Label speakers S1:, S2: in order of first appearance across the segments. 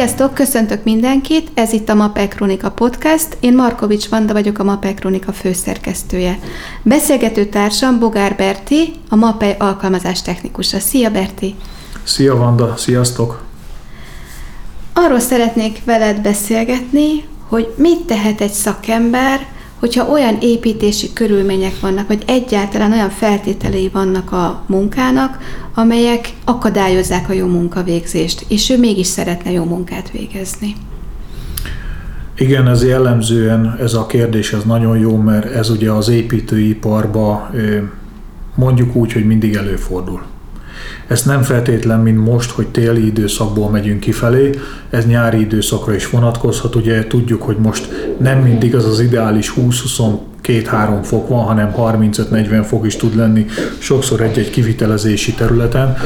S1: Sziasztok, köszöntök mindenkit, ez itt a MAPE Kronika Podcast, én Markovics Vanda vagyok, a MAPE Kronika főszerkesztője. Beszélgető társam Bogár Berti, a MAPE alkalmazás technikusa. Szia Berti!
S2: Szia Vanda, sziasztok!
S1: Arról szeretnék veled beszélgetni, hogy mit tehet egy szakember, hogyha olyan építési körülmények vannak, vagy egyáltalán olyan feltételei vannak a munkának, amelyek akadályozzák a jó munkavégzést, és ő mégis szeretne jó munkát végezni.
S2: Igen, ez jellemzően ez a kérdés ez nagyon jó, mert ez ugye az építőiparba mondjuk úgy, hogy mindig előfordul. Ez nem feltétlen, mint most, hogy téli időszakból megyünk kifelé, ez nyári időszakra is vonatkozhat. Ugye tudjuk, hogy most nem mindig az az ideális 20-22-3 fok van, hanem 35-40 fok is tud lenni sokszor egy-egy kivitelezési területen.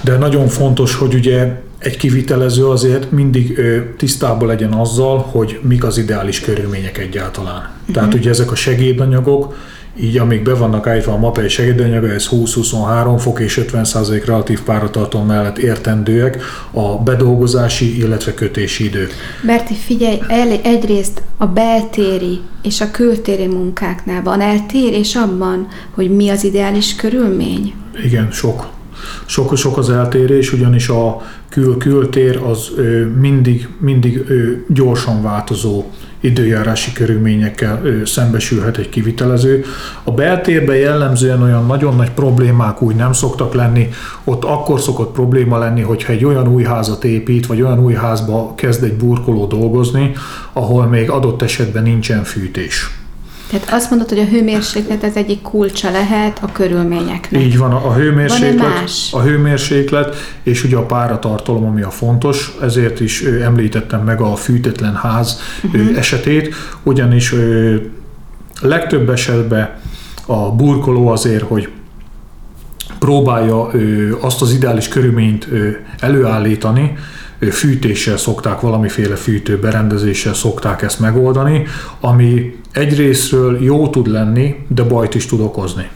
S2: De nagyon fontos, hogy ugye egy kivitelező azért mindig tisztában legyen azzal, hogy mik az ideális körülmények egyáltalán. Uh-huh. Tehát ugye ezek a segédanyagok, így amíg be vannak állítva a MAPEI segédanyaga, ez 20-23 fok és 50% relatív páratartalom mellett értendőek a bedolgozási, illetve kötési idők.
S1: Berti, figyelj, el, egyrészt a beltéri és a kültéri munkáknál van eltérés abban, hogy mi az ideális körülmény?
S2: Igen, sok. Sok, sok az eltérés, ugyanis a kül-kültér az mindig, mindig gyorsan változó időjárási körülményekkel szembesülhet egy kivitelező. A beltérben jellemzően olyan nagyon nagy problémák úgy nem szoktak lenni, ott akkor szokott probléma lenni, hogyha egy olyan új házat épít, vagy olyan új házba kezd egy burkoló dolgozni, ahol még adott esetben nincsen fűtés.
S1: Tehát azt mondod, hogy a hőmérséklet ez egyik kulcsa lehet a körülményeknek.
S2: Így van, a hőmérséklet, más? a hőmérséklet és ugye a páratartalom, ami a fontos, ezért is említettem meg a fűtetlen ház uh-huh. esetét, ugyanis legtöbb esetben a burkoló azért, hogy próbálja azt az ideális körülményt előállítani, fűtéssel szokták, valamiféle fűtő berendezéssel szokták ezt megoldani, ami egyrésztről jó tud lenni, de bajt is tud okozni.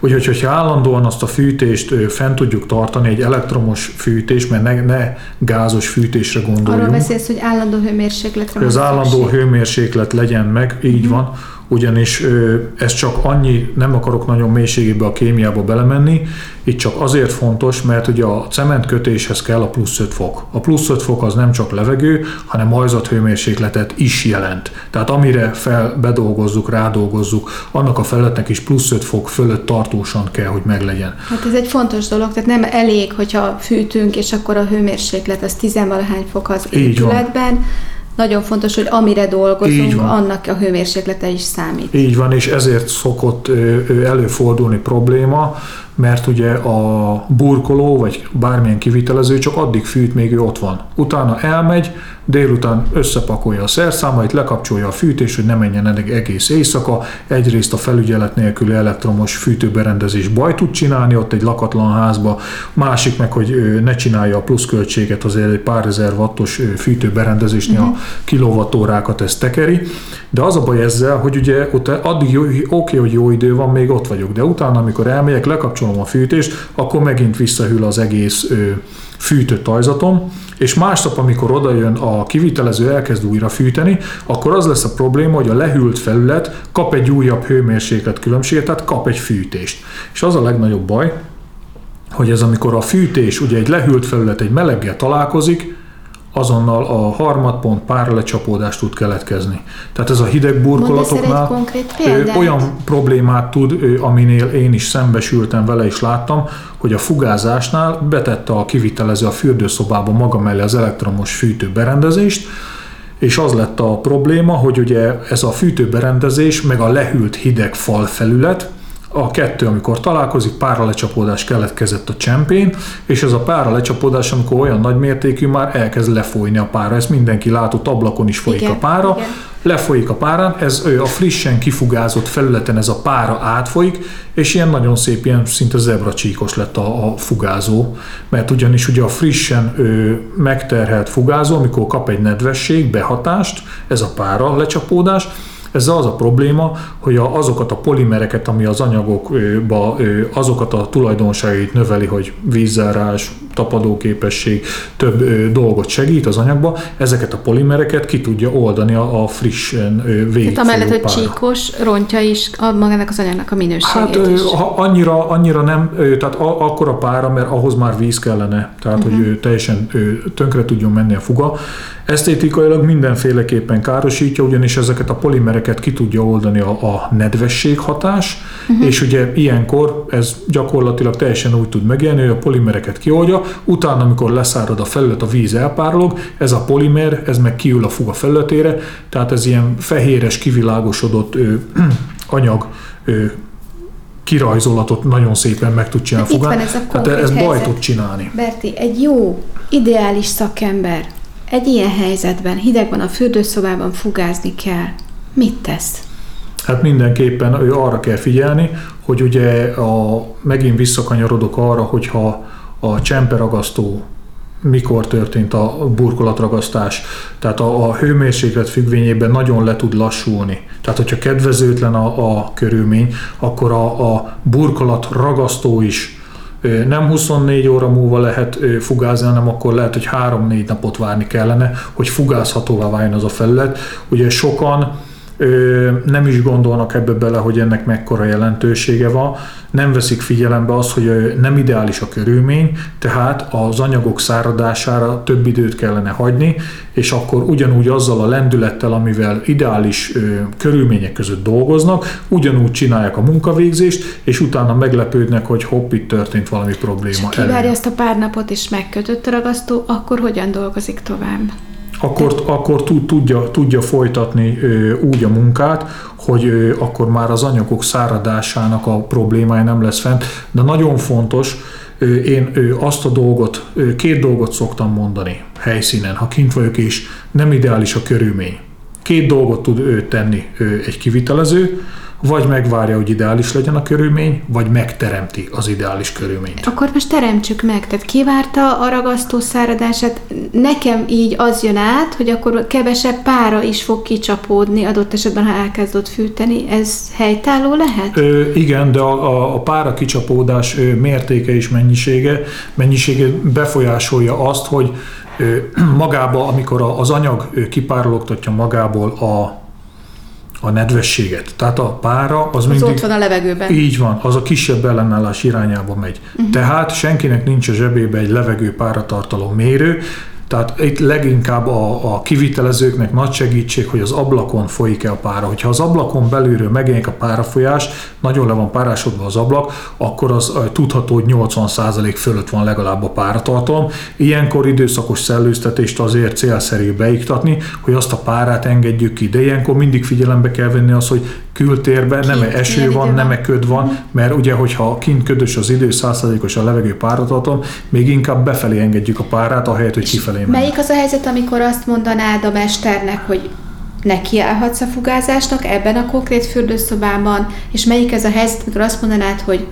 S2: Úgyhogy, hogyha állandóan azt a fűtést fent tudjuk tartani, egy elektromos fűtés, mert ne, ne gázos fűtésre gondoljunk.
S1: Arról beszélsz, hogy állandó hőmérsékletre
S2: Az állandó hőmérséklet legyen meg, így mm. van, ugyanis ez csak annyi, nem akarok nagyon mélységébe a kémiába belemenni, itt csak azért fontos, mert ugye a cementkötéshez kell a plusz 5 fok. A plusz 5 fok az nem csak levegő, hanem hőmérsékletet is jelent. Tehát amire fel bedolgozzuk, rádolgozzuk, annak a felületnek is plusz 5 fok fölött tartósan kell, hogy meglegyen.
S1: Hát ez egy fontos dolog, tehát nem elég, hogyha fűtünk, és akkor a hőmérséklet az tizenvalahány fok az épületben, nagyon fontos, hogy amire dolgozunk, annak a hőmérséklete is számít.
S2: Így van, és ezért szokott előfordulni probléma, mert ugye a burkoló, vagy bármilyen kivitelező csak addig fűt, még ő ott van. Utána elmegy, délután összepakolja a szerszámait, lekapcsolja a fűtést, hogy ne menjen ennek egész éjszaka. Egyrészt a felügyelet nélküli elektromos fűtőberendezés baj tud csinálni ott egy lakatlan házba, másik meg, hogy ne csinálja a pluszköltséget, azért egy pár ezer wattos fűtőberendezésnél uh-huh. a kilovattórákat ezt tekeri. De az a baj ezzel, hogy ugye ott addig oké, okay, hogy jó idő van, még ott vagyok, de utána, amikor elmegyek, lekapcsolom a fűtést, akkor megint visszahűl az egész fűtött ajzatom, és másnap, amikor odajön a kivitelező, elkezd újra fűteni, akkor az lesz a probléma, hogy a lehűlt felület kap egy újabb hőmérséklet különbséget, tehát kap egy fűtést. És az a legnagyobb baj, hogy ez amikor a fűtés, ugye egy lehűlt felület egy meleggel találkozik, azonnal a harmadpont páralecsapódást tud keletkezni. Tehát ez a hideg burkolatoknál olyan problémát tud, aminél én is szembesültem vele és láttam, hogy a fugázásnál betette a kivitelező a fürdőszobába maga mellé az elektromos fűtőberendezést, és az lett a probléma, hogy ugye ez a fűtőberendezés, meg a lehűlt hideg falfelület, a kettő, amikor találkozik, pára lecsapódás keletkezett a csempén, és ez a pára lecsapódás, amikor olyan nagy mértékű, már elkezd lefolyni a pára. Ezt mindenki látott, ablakon is folyik igen, a pára. Igen. Lefolyik a párán, ez a frissen kifugázott felületen ez a pára átfolyik, és ilyen nagyon szép, ilyen szinte zebracsíkos lett a, a fugázó, mert ugyanis ugye a frissen ö, megterhelt fugázó, amikor kap egy nedvesség, behatást, ez a pára lecsapódás, Ezzel az a probléma, hogy azokat a polimereket, ami az anyagokba, azokat a tulajdonságait növeli, hogy vízzárás, tapadóképesség, több dolgot segít az anyagba, ezeket a polimereket ki tudja oldani a, a frissen végig.
S1: Tehát amellett, hogy csíkos, rontja is a, magának az anyagnak a minőségét
S2: Hát
S1: is.
S2: annyira, annyira nem, tehát a, akkor a pára, mert ahhoz már víz kellene, tehát uh-huh. hogy ő teljesen tönkre tudjon menni a fuga. Esztétikailag mindenféleképpen károsítja, ugyanis ezeket a polimereket ki tudja oldani a, a nedvesség hatás, uh-huh. és ugye ilyenkor ez gyakorlatilag teljesen úgy tud megélni, hogy a polimereket kioldja, utána, amikor leszárad a felület, a víz elpárolog, ez a polimer, ez meg kiül a fuga felületére, tehát ez ilyen fehéres, kivilágosodott ö, anyag ö, kirajzolatot nagyon szépen meg tud csinálni.
S1: Itt van ez a
S2: Tehát ez baj tud csinálni.
S1: Berti, egy jó, ideális szakember egy ilyen helyzetben, hidegben a fürdőszobában fugázni kell. Mit tesz?
S2: Hát mindenképpen ő arra kell figyelni, hogy ugye a, megint visszakanyarodok arra, hogyha a csemperagasztó mikor történt a burkolatragasztás. Tehát a, a hőmérséklet függvényében nagyon le tud lassulni. Tehát, hogyha kedvezőtlen a, a körülmény, akkor a, a burkolat ragasztó is nem 24 óra múlva lehet fugázni, hanem akkor lehet, hogy 3-4 napot várni kellene, hogy fugázhatóvá váljon az a felület. Ugye sokan nem is gondolnak ebbe bele, hogy ennek mekkora jelentősége van, nem veszik figyelembe azt, hogy nem ideális a körülmény, tehát az anyagok száradására több időt kellene hagyni, és akkor ugyanúgy azzal a lendülettel, amivel ideális körülmények között dolgoznak, ugyanúgy csinálják a munkavégzést, és utána meglepődnek, hogy hopp, itt történt valami probléma.
S1: És kivárja ezt a pár napot, és megkötött a ragasztó, akkor hogyan dolgozik tovább?
S2: Akkor, akkor tudja, tudja folytatni úgy a munkát, hogy akkor már az anyagok száradásának a problémája nem lesz fent. De nagyon fontos, én azt a dolgot, két dolgot szoktam mondani helyszínen, ha kint vagyok és nem ideális a körülmény. Két dolgot tud tenni egy kivitelező, vagy megvárja, hogy ideális legyen a körülmény, vagy megteremti az ideális körülményt.
S1: Akkor most teremtsük meg, tehát kivárta a ragasztó száradását, nekem így az jön át, hogy akkor kevesebb pára is fog kicsapódni adott esetben, ha elkezdott fűteni. Ez helytálló lehet?
S2: Ö, igen, de a, a, a pára kicsapódás ö, mértéke és mennyisége, mennyisége befolyásolja azt, hogy ö, magába, amikor az anyag kipárologtatja magából a a nedvességet. Tehát a pára az,
S1: az
S2: mindig...
S1: ott van a levegőben.
S2: Így van, az a kisebb ellenállás irányába megy. Uh-huh. Tehát senkinek nincs a zsebébe egy levegő páratartalom mérő, tehát itt leginkább a, a kivitelezőknek nagy segítség, hogy az ablakon folyik-e a pára. Hogyha az ablakon belülről megjelenik a párafolyás, nagyon le van párásodva az ablak, akkor az tudható, hogy 80% fölött van legalább a páratartalom. Ilyenkor időszakos szellőztetést azért célszerű beiktatni, hogy azt a párát engedjük ki. De ilyenkor mindig figyelembe kell venni az, hogy kültérben nem -e eső van, nem -e köd van, mhm. mert ugye, hogyha kint ködös az idő, százszerzékos a levegő páratartalom, még inkább befelé engedjük a párát, ahelyett, hogy kifelé
S1: felé Melyik az a helyzet, amikor azt mondanád a mesternek, hogy nekiállhatsz a fugázásnak ebben a konkrét fürdőszobában, és melyik ez a helyzet, amikor azt mondanád, hogy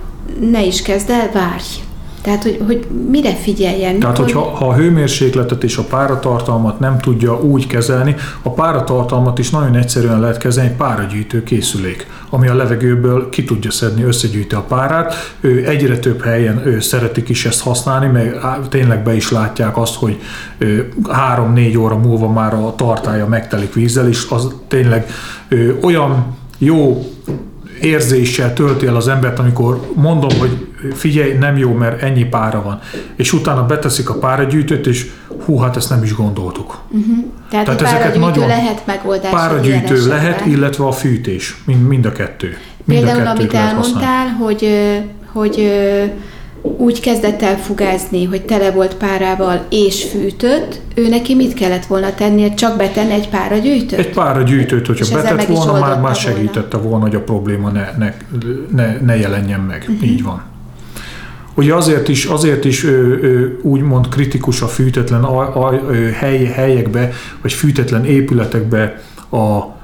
S1: ne is kezd el, várj. Tehát, hogy, hogy mire figyeljen?
S2: Tehát, hogyha ha a hőmérsékletet és a páratartalmat nem tudja úgy kezelni, a páratartalmat is nagyon egyszerűen lehet kezelni páragyűjtő készülék, ami a levegőből ki tudja szedni, összegyűjti a párát. Ő egyre több helyen ő szeretik is ezt használni, mert tényleg be is látják azt, hogy három-négy óra múlva már a tartája megtelik vízzel, és az tényleg olyan jó érzéssel tölti el az embert, amikor mondom, hogy figyelj, nem jó, mert ennyi pára van. És utána beteszik a páragyűjtőt, és hú, hát ezt nem is gondoltuk.
S1: Uh-huh. Tehát, Tehát ezeket nagyon lehet megoldás.
S2: Páragyűjtő lehet, illetve a fűtés, mind, mind a kettő.
S1: Mind Például, a amit elmondtál, hogy, hogy úgy kezdett el fugázni, hogy tele volt párával és fűtött, ő neki mit kellett volna tennie? Csak betenni egy páragyűjtőt?
S2: Egy páragyűjtőt, hogyha betett volna, már, már segítette volna. volna, hogy a probléma ne, ne, ne, ne jelenjen meg. Uh-huh. Így van. Ugye azért is, azért is ö, ö, úgymond kritikus a fűtetlen a, a, ö, hely, helyekbe, vagy fűtetlen épületekbe a,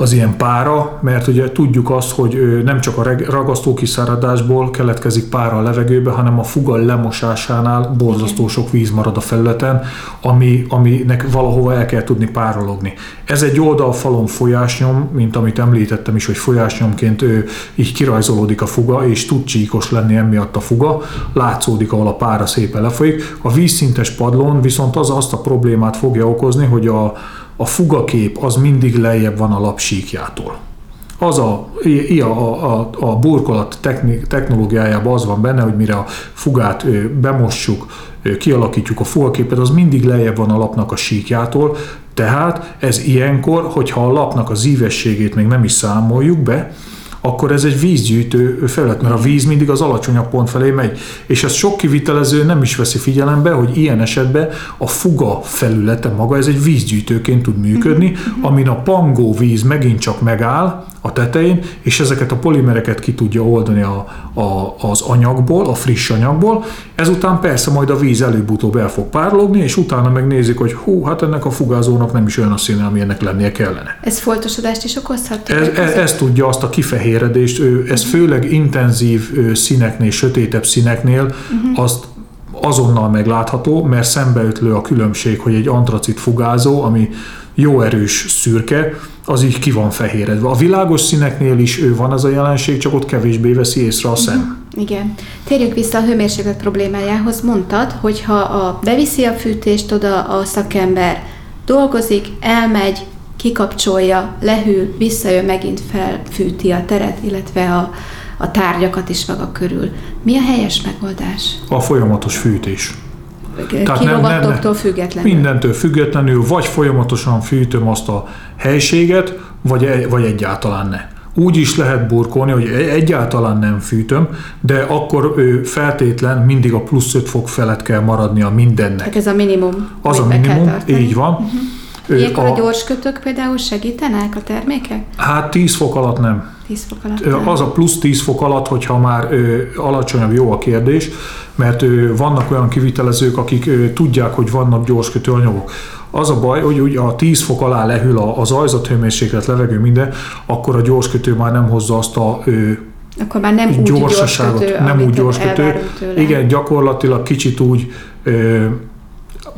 S2: az ilyen pára, mert ugye tudjuk azt, hogy nem csak a ragasztó kiszáradásból keletkezik pára a levegőbe, hanem a fugal lemosásánál borzasztó sok víz marad a felületen, ami, aminek valahova el kell tudni párologni. Ez egy oldalfalon folyásnyom, mint amit említettem is, hogy folyásnyomként ő, így kirajzolódik a fuga, és tud csíkos lenni emiatt a fuga, látszódik, ahol a pára szépen lefolyik. A vízszintes padlón viszont az azt a problémát fogja okozni, hogy a, a fugakép az mindig lejjebb van a lapsíkjától. Az a, a, a, a burkolat technológiájában az van benne, hogy mire a fugát bemossuk, kialakítjuk a fugaképet, az mindig lejjebb van a lapnak a síkjától, tehát ez ilyenkor, hogyha a lapnak az ívességét még nem is számoljuk be, akkor ez egy vízgyűjtő felület, mert a víz mindig az alacsonyabb pont felé megy. És ezt sok kivitelező nem is veszi figyelembe, hogy ilyen esetben a fuga felülete maga, ez egy vízgyűjtőként tud működni, amin a pangó víz megint csak megáll a tetején, és ezeket a polimereket ki tudja oldani a, a, az anyagból, a friss anyagból. Ezután persze majd a víz előbb-utóbb el fog párologni, és utána megnézik, hogy hú, hát ennek a fugázónak nem is olyan a színe, ami ennek lennie kellene.
S1: Ez foltosodást is okozhat?
S2: Ez, ez, ez tudja azt a kifehéredést, ő, ez főleg intenzív színeknél, sötétebb színeknél uh-huh. azt azonnal meglátható, mert szembeötlő a különbség, hogy egy antracit fugázó, ami jó erős szürke, az így ki van fehéredve. A világos színeknél is ő van ez a jelenség, csak ott kevésbé veszi észre a szem.
S1: Igen. Térjünk vissza a hőmérséklet problémájához. Mondtad, hogy ha a, beviszi a fűtést oda a szakember, dolgozik, elmegy, kikapcsolja, lehűl, visszajön, megint felfűti a teret, illetve a, a tárgyakat is maga körül. Mi a helyes megoldás?
S2: A folyamatos fűtés. Tehát nem- nem-
S1: Kilovattoktól függetlenül.
S2: Mindentől függetlenül vagy folyamatosan fűtöm azt a helységet, vagy, vagy egyáltalán ne. Úgy is lehet burkolni, hogy egyáltalán nem fűtöm, de akkor ő feltétlen mindig a plusz 5 fok felett kell maradnia mindennek.
S1: Tehát ez a minimum.
S2: Az a minimum, így van. Ö,
S1: Ilyenkor a gyors kötők például segítenek a termékek?
S2: Hát 10 fok alatt nem.
S1: 10 fok alatt. Nem.
S2: Az a plusz 10 fok alatt, hogyha már ö, alacsonyabb, jó a kérdés, mert ö, vannak olyan kivitelezők, akik ö, tudják, hogy vannak gyorskötő anyagok. Az a baj, hogy ugye a 10 fok alá lehűl a- az ajzathőmérséklet, levegő, minden, akkor a gyorskötő már nem hozza azt a ö,
S1: Akkor már nem úgy
S2: gyorsaságot,
S1: gyorskötő,
S2: nem
S1: amit
S2: úgy gyorskötő. Igen, gyakorlatilag kicsit úgy ö,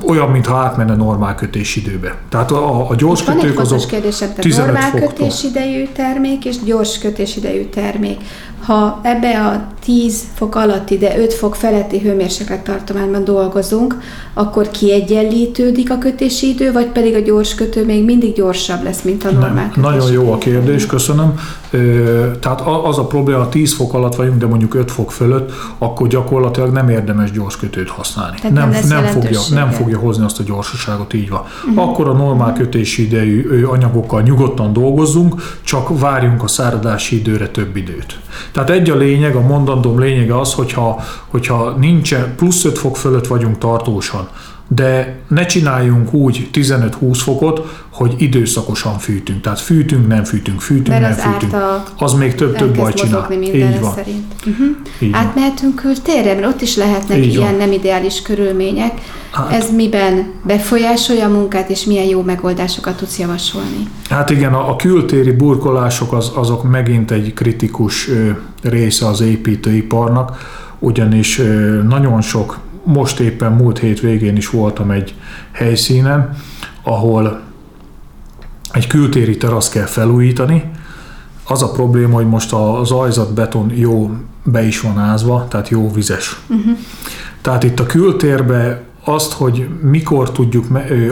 S2: olyan, mintha átmenne normál kötésidőbe. Tehát a, a gyorskötők
S1: fontos
S2: azok
S1: kérdésem, tehát
S2: 15
S1: normál
S2: foktól.
S1: kötésidejű termék és gyors kötésidejű termék. Ha ebbe a 10 fok alatti, de 5 fok feletti hőmérséklet tartományban dolgozunk, akkor kiegyenlítődik a kötési idő, vagy pedig a gyors kötő még mindig gyorsabb lesz, mint a normál
S2: Nem, nagyon jó a kérdés, köszönöm. Tehát az a probléma, ha 10 fok alatt vagyunk, de mondjuk 5 fok fölött, akkor gyakorlatilag nem érdemes gyors kötőt használni.
S1: Tehát nem lesz
S2: nem, fogja, nem fogja hozni azt a gyorsaságot, így van.
S1: Mhm.
S2: Akkor a normál kötési idejű anyagokkal nyugodtan dolgozzunk, csak várjunk a száradási időre több időt. Tehát egy a lényeg, a mondandóm lényege az, hogyha, hogyha nincsen, plusz 5 fok fölött vagyunk tartósan, de ne csináljunk úgy 15-20 fokot, hogy időszakosan fűtünk. Tehát fűtünk, nem fűtünk, fűtünk,
S1: Mert
S2: nem
S1: az
S2: fűtünk.
S1: árt a
S2: Az még több, több baj csinál. Így van.
S1: szerint. Uh-huh.
S2: Így van.
S1: Átmehetünk kültérre, mert ott is lehetnek
S2: Így van.
S1: ilyen nem ideális körülmények.
S2: Hát-
S1: Ez miben befolyásolja a munkát, és milyen jó megoldásokat tudsz javasolni?
S2: Hát igen, a, a kültéri burkolások az, azok megint egy kritikus ö, része az építőiparnak, ugyanis ö, nagyon sok, most éppen múlt hét végén is voltam egy helyszínen, ahol egy kültéri terasz kell felújítani. Az a probléma, hogy most az ajzat beton jó be is van ázva, tehát jó vizes. Uh-huh. Tehát itt a kültérbe azt, hogy mikor tudjuk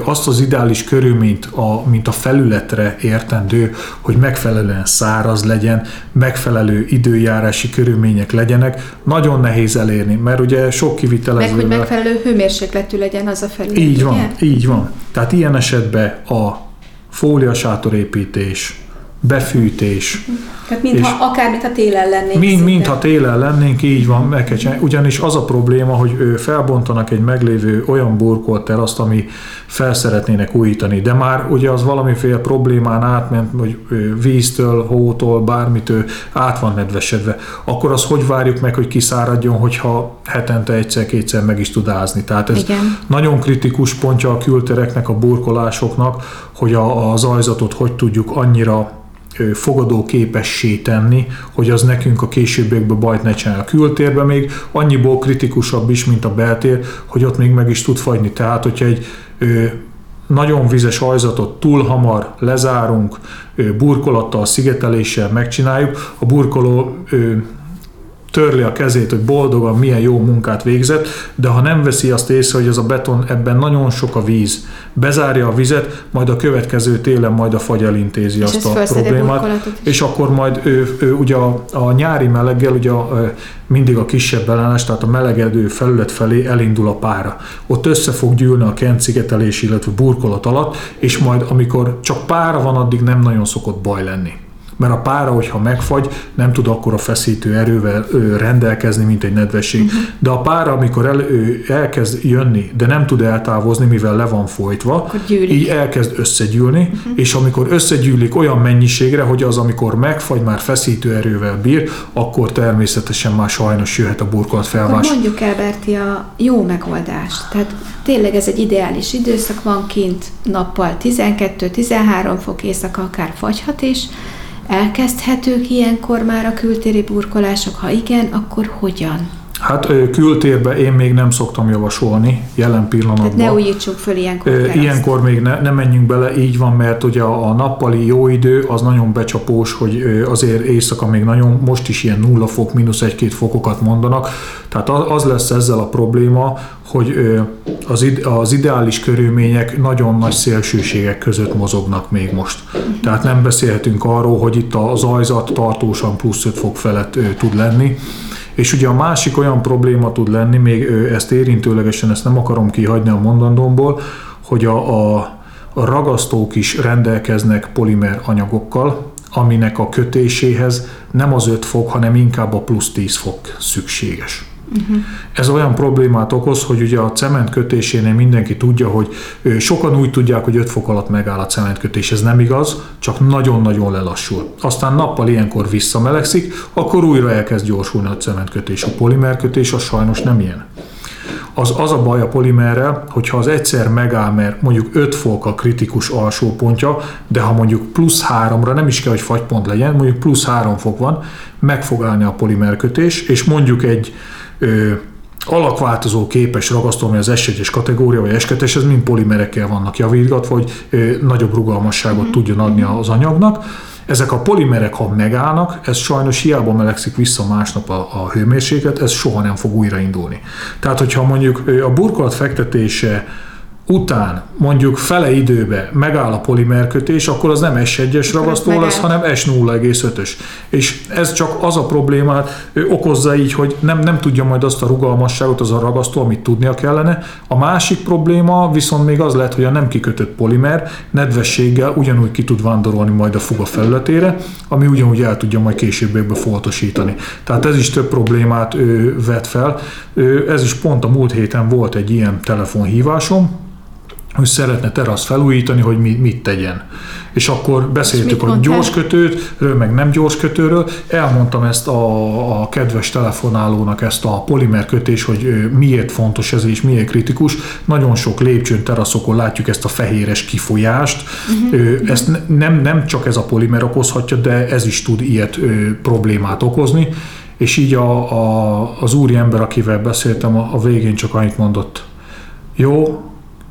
S2: azt az ideális körülményt, a, mint a felületre értendő, hogy megfelelően száraz legyen, megfelelő időjárási körülmények legyenek, nagyon nehéz elérni, mert ugye sok
S1: Meg,
S2: kivitelezővel...
S1: hogy megfelelő hőmérsékletű legyen az a felület,
S2: Így van,
S1: ugye?
S2: így van. Tehát ilyen esetben a fóliasátorépítés, befűtés,
S1: Tehát mintha
S2: És-
S1: akármit a télen lennénk szinte.
S2: mintha télen lennénk, így van, meg kell csinálni. Ugyanis az a probléma, hogy ő felbontanak egy meglévő olyan burkolt teraszt, ami fel szeretnének újítani, de már ugye az valamiféle problémán átment, hogy víztől, hótól, bármitől át van nedvesedve. Akkor az hogy várjuk meg, hogy kiszáradjon, hogyha hetente egyszer-kétszer meg is tud ázni. Tehát ez
S1: Igen.
S2: nagyon kritikus pontja a kültereknek, a burkolásoknak, hogy a, a zajzatot hogy tudjuk annyira fogadóképessé tenni, hogy az nekünk a későbbiekben bajt ne csinálja. A kültérben még annyiból kritikusabb is, mint a beltér, hogy ott még meg is tud fagyni. Tehát, hogyha egy nagyon vizes ajzatot túl hamar lezárunk, burkolattal, szigeteléssel megcsináljuk, a burkoló törli a kezét, hogy boldogan milyen jó munkát végzett, de ha nem veszi azt észre, hogy ez a beton, ebben nagyon sok a víz, bezárja a vizet, majd a következő télen majd a fagy elintézi
S1: És
S2: azt a problémát, és akkor majd ő, ő ugye a, a nyári meleggel ugye a, mindig a kisebb ellenes, tehát a melegedő felület felé elindul a pára. Ott össze fog gyűlni a kent szigetelés, illetve burkolat alatt, és majd amikor csak pára van, addig nem nagyon szokott baj lenni mert a pára, hogyha megfagy, nem tud akkor a feszítő erővel rendelkezni, mint egy nedvesség. Uh-huh. De a pára, amikor el, ő elkezd jönni, de nem tud eltávozni, mivel le van folytva, így elkezd összegyűlni, uh-huh. és amikor összegyűlik olyan mennyiségre, hogy az, amikor megfagy, már feszítő erővel bír, akkor természetesen már sajnos jöhet a burkolat felvás.
S1: mondjuk el, Berti, a jó megoldást. Tehát tényleg ez egy ideális időszak, van kint nappal 12-13 fok, éjszaka akár fagyhat is. Elkezdhetők ilyenkor már a kültéri burkolások? Ha igen, akkor hogyan?
S2: Hát kültérbe én még nem szoktam javasolni jelen pillanatban.
S1: Tehát ne újítsuk föl ilyenkor
S2: Ö,
S1: teraszt.
S2: Ilyenkor még ne, ne menjünk bele, így van, mert ugye a, a nappali jó idő az nagyon becsapós, hogy azért éjszaka még nagyon, most is ilyen nulla fok, mínusz egy-két fokokat mondanak, tehát az, lesz ezzel a probléma, hogy az, id, az ideális körülmények nagyon nagy szélsőségek között mozognak még most. Tehát nem beszélhetünk arról, hogy itt a zajzat tartósan plusz 5 fok felett tud lenni, és ugye a másik olyan probléma tud lenni, még ezt érintőlegesen, ezt nem akarom kihagyni a mondandómból, hogy a, a ragasztók is rendelkeznek polimer anyagokkal, aminek a kötéséhez nem az 5 fok, hanem inkább a plusz 10 fok szükséges. Uh-huh. Ez olyan problémát okoz, hogy ugye a cement kötésénél mindenki tudja, hogy sokan úgy tudják, hogy 5 fok alatt megáll a cementkötés. Ez nem igaz, csak nagyon-nagyon lelassul. Aztán nappal ilyenkor visszamelegszik, akkor újra elkezd gyorsulni a cementkötés. A polimerkötés az sajnos nem ilyen. Az, az a baj a polimerrel, hogyha az egyszer megáll, mert mondjuk 5 fok a kritikus alsó pontja, de ha mondjuk plusz 3-ra, nem is kell, hogy fagypont legyen, mondjuk plusz 3 fok van, meg fog állni a polimerkötés, és mondjuk egy ö, alakváltozó képes ragasztó, ami az S1-es kategória, vagy S2-es, ez mind polimerekkel vannak javítgatva, hogy ö, nagyobb rugalmasságot mm-hmm. tudjon adni az anyagnak. Ezek a polimerek, ha megállnak, ez sajnos hiába melegszik vissza másnap a, a hőmérséklet, ez soha nem fog újraindulni. Tehát, hogyha mondjuk a burkolat fektetése után mondjuk fele időbe megáll a polimerkötés, akkor az nem S1-es ragasztó lesz, hanem S0,5-ös. És ez csak az a problémát okozza így, hogy nem, nem tudja majd azt a rugalmasságot, az a ragasztó, amit tudnia kellene. A másik probléma viszont még az lehet, hogy a nem kikötött polimer nedvességgel ugyanúgy ki tud vándorolni majd a fuga felületére, ami ugyanúgy el tudja majd későbbiekbe foltosítani. Tehát ez is több problémát ö, vet fel. Ö, ez is pont a múlt héten volt egy ilyen telefonhívásom, hogy szeretne terasz felújítani, hogy mi, mit tegyen. És akkor beszéltük a gyors kötőről, meg nem gyors kötőről. Elmondtam ezt a, a kedves telefonálónak ezt a polimer kötés, hogy miért fontos ez és miért kritikus. Nagyon sok lépcsőn, teraszokon látjuk ezt a fehéres kifolyást. Uh-huh. Ezt ne- nem, nem csak ez a polimer okozhatja, de ez is tud ilyet problémát okozni. És így a, a, az úriember, akivel beszéltem, a, a végén csak annyit mondott, jó,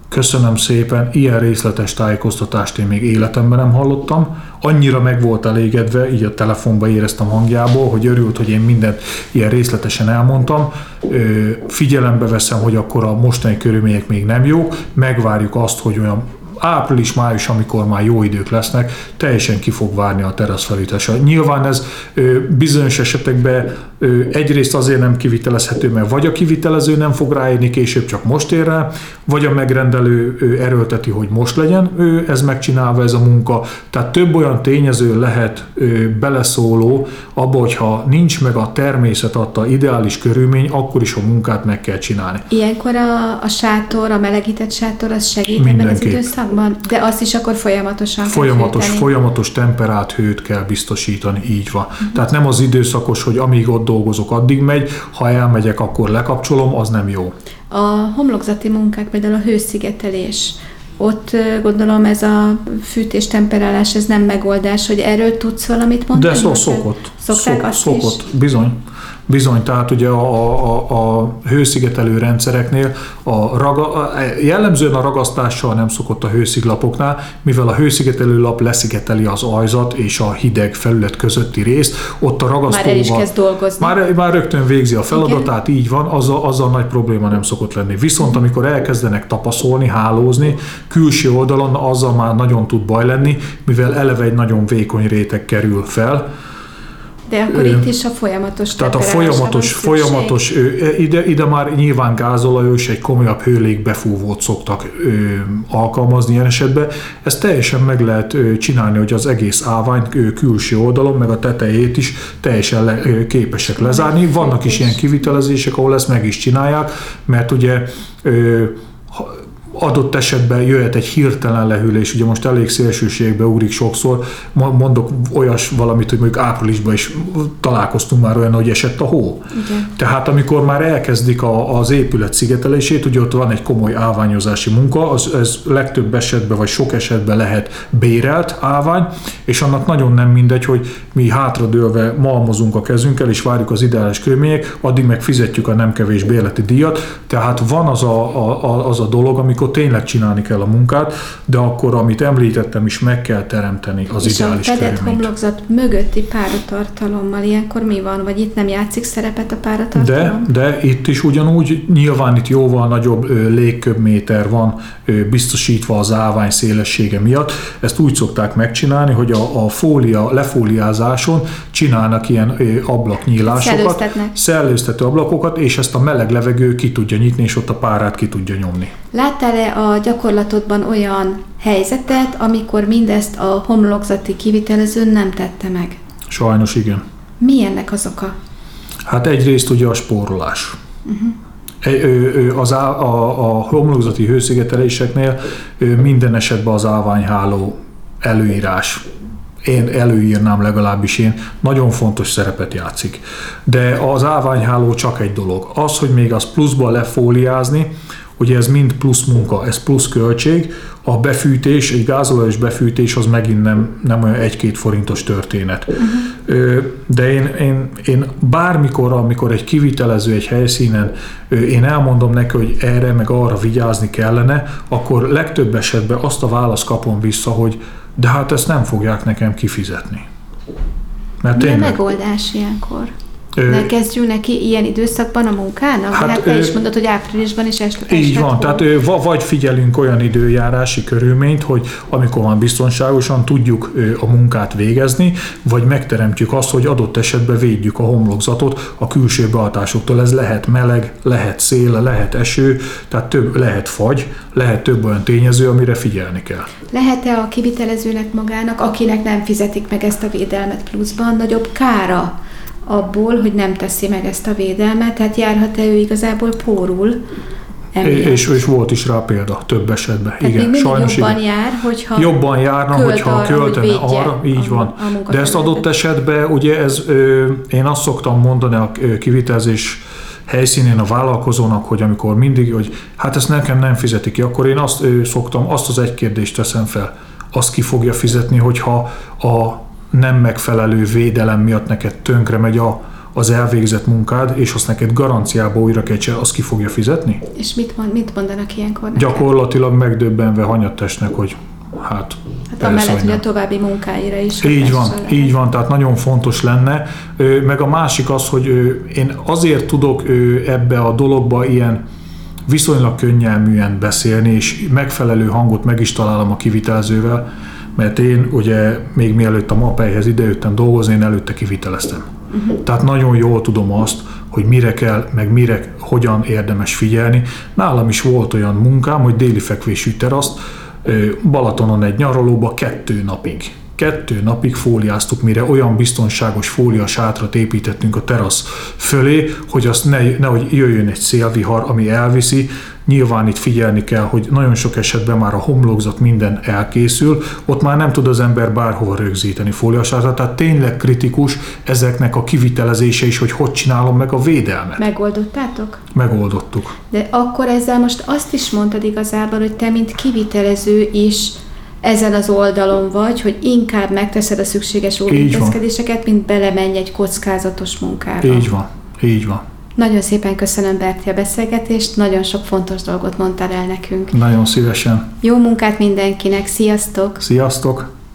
S2: Köszönöm szépen, ilyen részletes tájékoztatást én még életemben nem hallottam. Annyira meg volt elégedve, így a telefonba éreztem hangjából, hogy örült, hogy én mindent ilyen részletesen elmondtam. Figyelembe veszem, hogy akkor a mostani körülmények még nem jók, megvárjuk azt, hogy olyan április-május, amikor már jó idők lesznek, teljesen ki fog várni a terasz felújítása. Nyilván ez bizonyos esetekben egyrészt azért nem kivitelezhető, mert vagy a kivitelező nem fog ráérni később, csak most ér rá, vagy a megrendelő erőlteti, hogy most legyen ő ez megcsinálva ez a munka. Tehát több olyan tényező lehet beleszóló abba, hogyha nincs meg a természet adta ideális körülmény, akkor is a munkát meg kell csinálni.
S1: Ilyenkor a, a sátor, a melegített sátor, az segít ebben az
S2: Mindenképp.
S1: Időszakban? De azt is akkor folyamatosan kell
S2: Folyamatos,
S1: fűteni.
S2: folyamatos temperált hőt kell biztosítani, így van. Uh-huh. Tehát nem az időszakos, hogy amíg ott dolgozok, addig megy, ha elmegyek, akkor lekapcsolom, az nem jó.
S1: A homlokzati munkák, például a hőszigetelés, ott gondolom ez a fűtés temperálás, ez nem megoldás, hogy erről tudsz valamit mondani?
S2: De szó, szokott.
S1: Szokták azt
S2: szokott,
S1: is?
S2: bizony. Bizony, tehát ugye a, a, a hőszigetelő rendszereknél a raga, a- jellemzően a ragasztással nem szokott a hősziglapoknál, mivel a hőszigetelő lap leszigeteli az ajzat és a hideg felület közötti részt, ott a ragasztóval...
S1: Már el is kezd dolgozni.
S2: Már, már rögtön végzi a feladatát, így van, azzal, azzal nagy probléma nem szokott lenni. Viszont amikor elkezdenek tapaszolni, hálózni, külső oldalon azzal már nagyon tud baj lenni, mivel eleve egy nagyon vékony réteg kerül fel,
S1: De akkor
S2: Ö,
S1: itt is a folyamatos
S2: tehát a folyamatos, folyamatos ö, ide, ide már nyilván gázolaj és egy komolyabb hőlégbefúvót szoktak ö, alkalmazni ilyen esetben. Ezt teljesen meg lehet ö, csinálni, hogy az egész ávány ö, külső oldalon, meg a tetejét is teljesen le, ö, képesek lezárni. Vannak is ilyen kivitelezések, ahol ezt meg is csinálják, mert ugye ö, adott esetben jöhet egy hirtelen lehűlés, ugye most elég szélsőségbe ugrik sokszor, Mo- mondok olyas valamit, hogy mondjuk áprilisban is találkoztunk már olyan, hogy esett a hó.
S1: Igen.
S2: Tehát amikor már elkezdik a, az épület szigetelését, ugye ott van egy komoly áványozási munka, az, ez legtöbb esetben, vagy sok esetben lehet bérelt ávány, és annak nagyon nem mindegy, hogy mi hátradőlve malmozunk a kezünkkel, és várjuk az ideális körülmények, addig meg fizetjük a nem kevés bérleti díjat. Tehát van az a, a, a, az a dolog, amikor tényleg csinálni kell a munkát, de akkor, amit említettem is, meg kell teremteni az
S1: és a
S2: ideális
S1: fedett
S2: körülményt.
S1: homlokzat mögötti páratartalommal ilyenkor mi van? Vagy itt nem játszik szerepet a
S2: De,
S1: páratartalom?
S2: de itt is ugyanúgy, nyilván itt jóval nagyobb ö, légköbméter van ö, biztosítva az ávány szélessége miatt. Ezt úgy szokták megcsinálni, hogy a, a fólia, lefóliázáson csinálnak ilyen ö, ablaknyílásokat,
S1: Szellőztetnek.
S2: szellőztető ablakokat, és ezt a meleg levegő ki tudja nyitni, és ott a párát ki tudja nyomni.
S1: Láttál-e a gyakorlatodban olyan helyzetet, amikor mindezt a homlokzati kivitelező nem tette meg?
S2: Sajnos igen.
S1: Mi ennek az oka?
S2: Hát egyrészt ugye a spórolás. Uh-huh. Az á, a, a homlokzati hőszigeteléseknél minden esetben az áványháló előírás én előírnám legalábbis én, nagyon fontos szerepet játszik. De az áványháló csak egy dolog. Az, hogy még az pluszba lefóliázni, ugye ez mind plusz munka, ez plusz költség, a befűtés, egy gázolajos befűtés az megint nem, nem olyan egy-két forintos történet. Uh-huh. De én, én, én bármikor, amikor egy kivitelező egy helyszínen, én elmondom neki, hogy erre meg arra vigyázni kellene, akkor legtöbb esetben azt a választ kapom vissza, hogy de hát ezt nem fogják nekem kifizetni. Mert
S1: Mi a megoldás ilyenkor? Ne kezdjünk neki ilyen időszakban a munkának?
S2: Hát,
S1: Hát, te is mondod, hogy áprilisban is eslet.
S2: Így van,
S1: hó.
S2: tehát vagy figyelünk olyan időjárási körülményt, hogy amikor van biztonságosan tudjuk a munkát végezni, vagy megteremtjük azt, hogy adott esetben védjük a homlokzatot a külső behatásoktól. Ez lehet meleg, lehet szél, lehet eső, tehát több, lehet fagy, lehet több olyan tényező, amire figyelni kell.
S1: Lehet-e a kivitelezőnek magának, akinek nem fizetik meg ezt a védelmet pluszban, nagyobb kára abból, hogy nem teszi meg ezt a védelmet? Tehát járhat-e ő igazából pórul? emiatt?
S2: És, és volt is rá példa több esetben.
S1: Tehát még
S2: igen,
S1: mindig
S2: sajnos
S1: jobban
S2: igen.
S1: jár, hogyha
S2: jobban járna, hogyha
S1: arra, hogy
S2: költene
S1: védje
S2: arra, így
S1: a-
S2: van.
S1: a
S2: De ezt adott esetben, ugye ez, ö, én azt szoktam mondani a kivitelezés helyszínén a vállalkozónak, hogy amikor mindig, hogy hát ezt nekem nem fizeti ki, akkor én azt ö, szoktam, azt az egy kérdést teszem fel, azt ki fogja fizetni, hogyha a nem megfelelő védelem miatt neked tönkre megy a, az elvégzett munkád, és azt neked garanciába újra kell csinálni, azt ki fogja fizetni?
S1: És mit, mond, mit mondanak ilyenkor neked?
S2: Gyakorlatilag megdöbbenve hanyattesnek, hogy hát
S1: Hát amellett,
S2: hogy
S1: a további munkáira is.
S2: Így van,
S1: lehet.
S2: így van, tehát nagyon fontos lenne. Meg a másik az, hogy én azért tudok ebbe a dologba ilyen viszonylag könnyelműen beszélni, és megfelelő hangot meg is találom a kivitelezővel, mert én ugye még mielőtt a MAPEI-hez idejöttem dolgozni, én előtte kiviteleztem. Uh-huh. Tehát nagyon jól tudom azt, hogy mire kell, meg mire, hogyan érdemes figyelni. Nálam is volt olyan munkám, hogy déli fekvésű teraszt, Balatonon egy nyaralóba kettő napig kettő napig fóliáztuk, mire olyan biztonságos fólia sátrat építettünk a terasz fölé, hogy azt ne, nehogy jöjjön egy szélvihar, ami elviszi. Nyilván itt figyelni kell, hogy nagyon sok esetben már a homlokzat minden elkészül, ott már nem tud az ember bárhova rögzíteni fóliasátrat, tehát tényleg kritikus ezeknek a kivitelezése is, hogy hogy csinálom meg a védelmet.
S1: Megoldottátok?
S2: Megoldottuk.
S1: De akkor ezzel most azt is mondtad igazából, hogy te, mint kivitelező is ezen az oldalon vagy, hogy inkább megteszed a szükséges óvintézkedéseket, mint belemenj egy kockázatos munkába.
S2: Így van, így van.
S1: Nagyon szépen köszönöm, Berti, a beszélgetést, nagyon sok fontos dolgot mondtál el nekünk.
S2: Nagyon szívesen.
S1: Jó munkát mindenkinek, sziasztok!
S2: Sziasztok!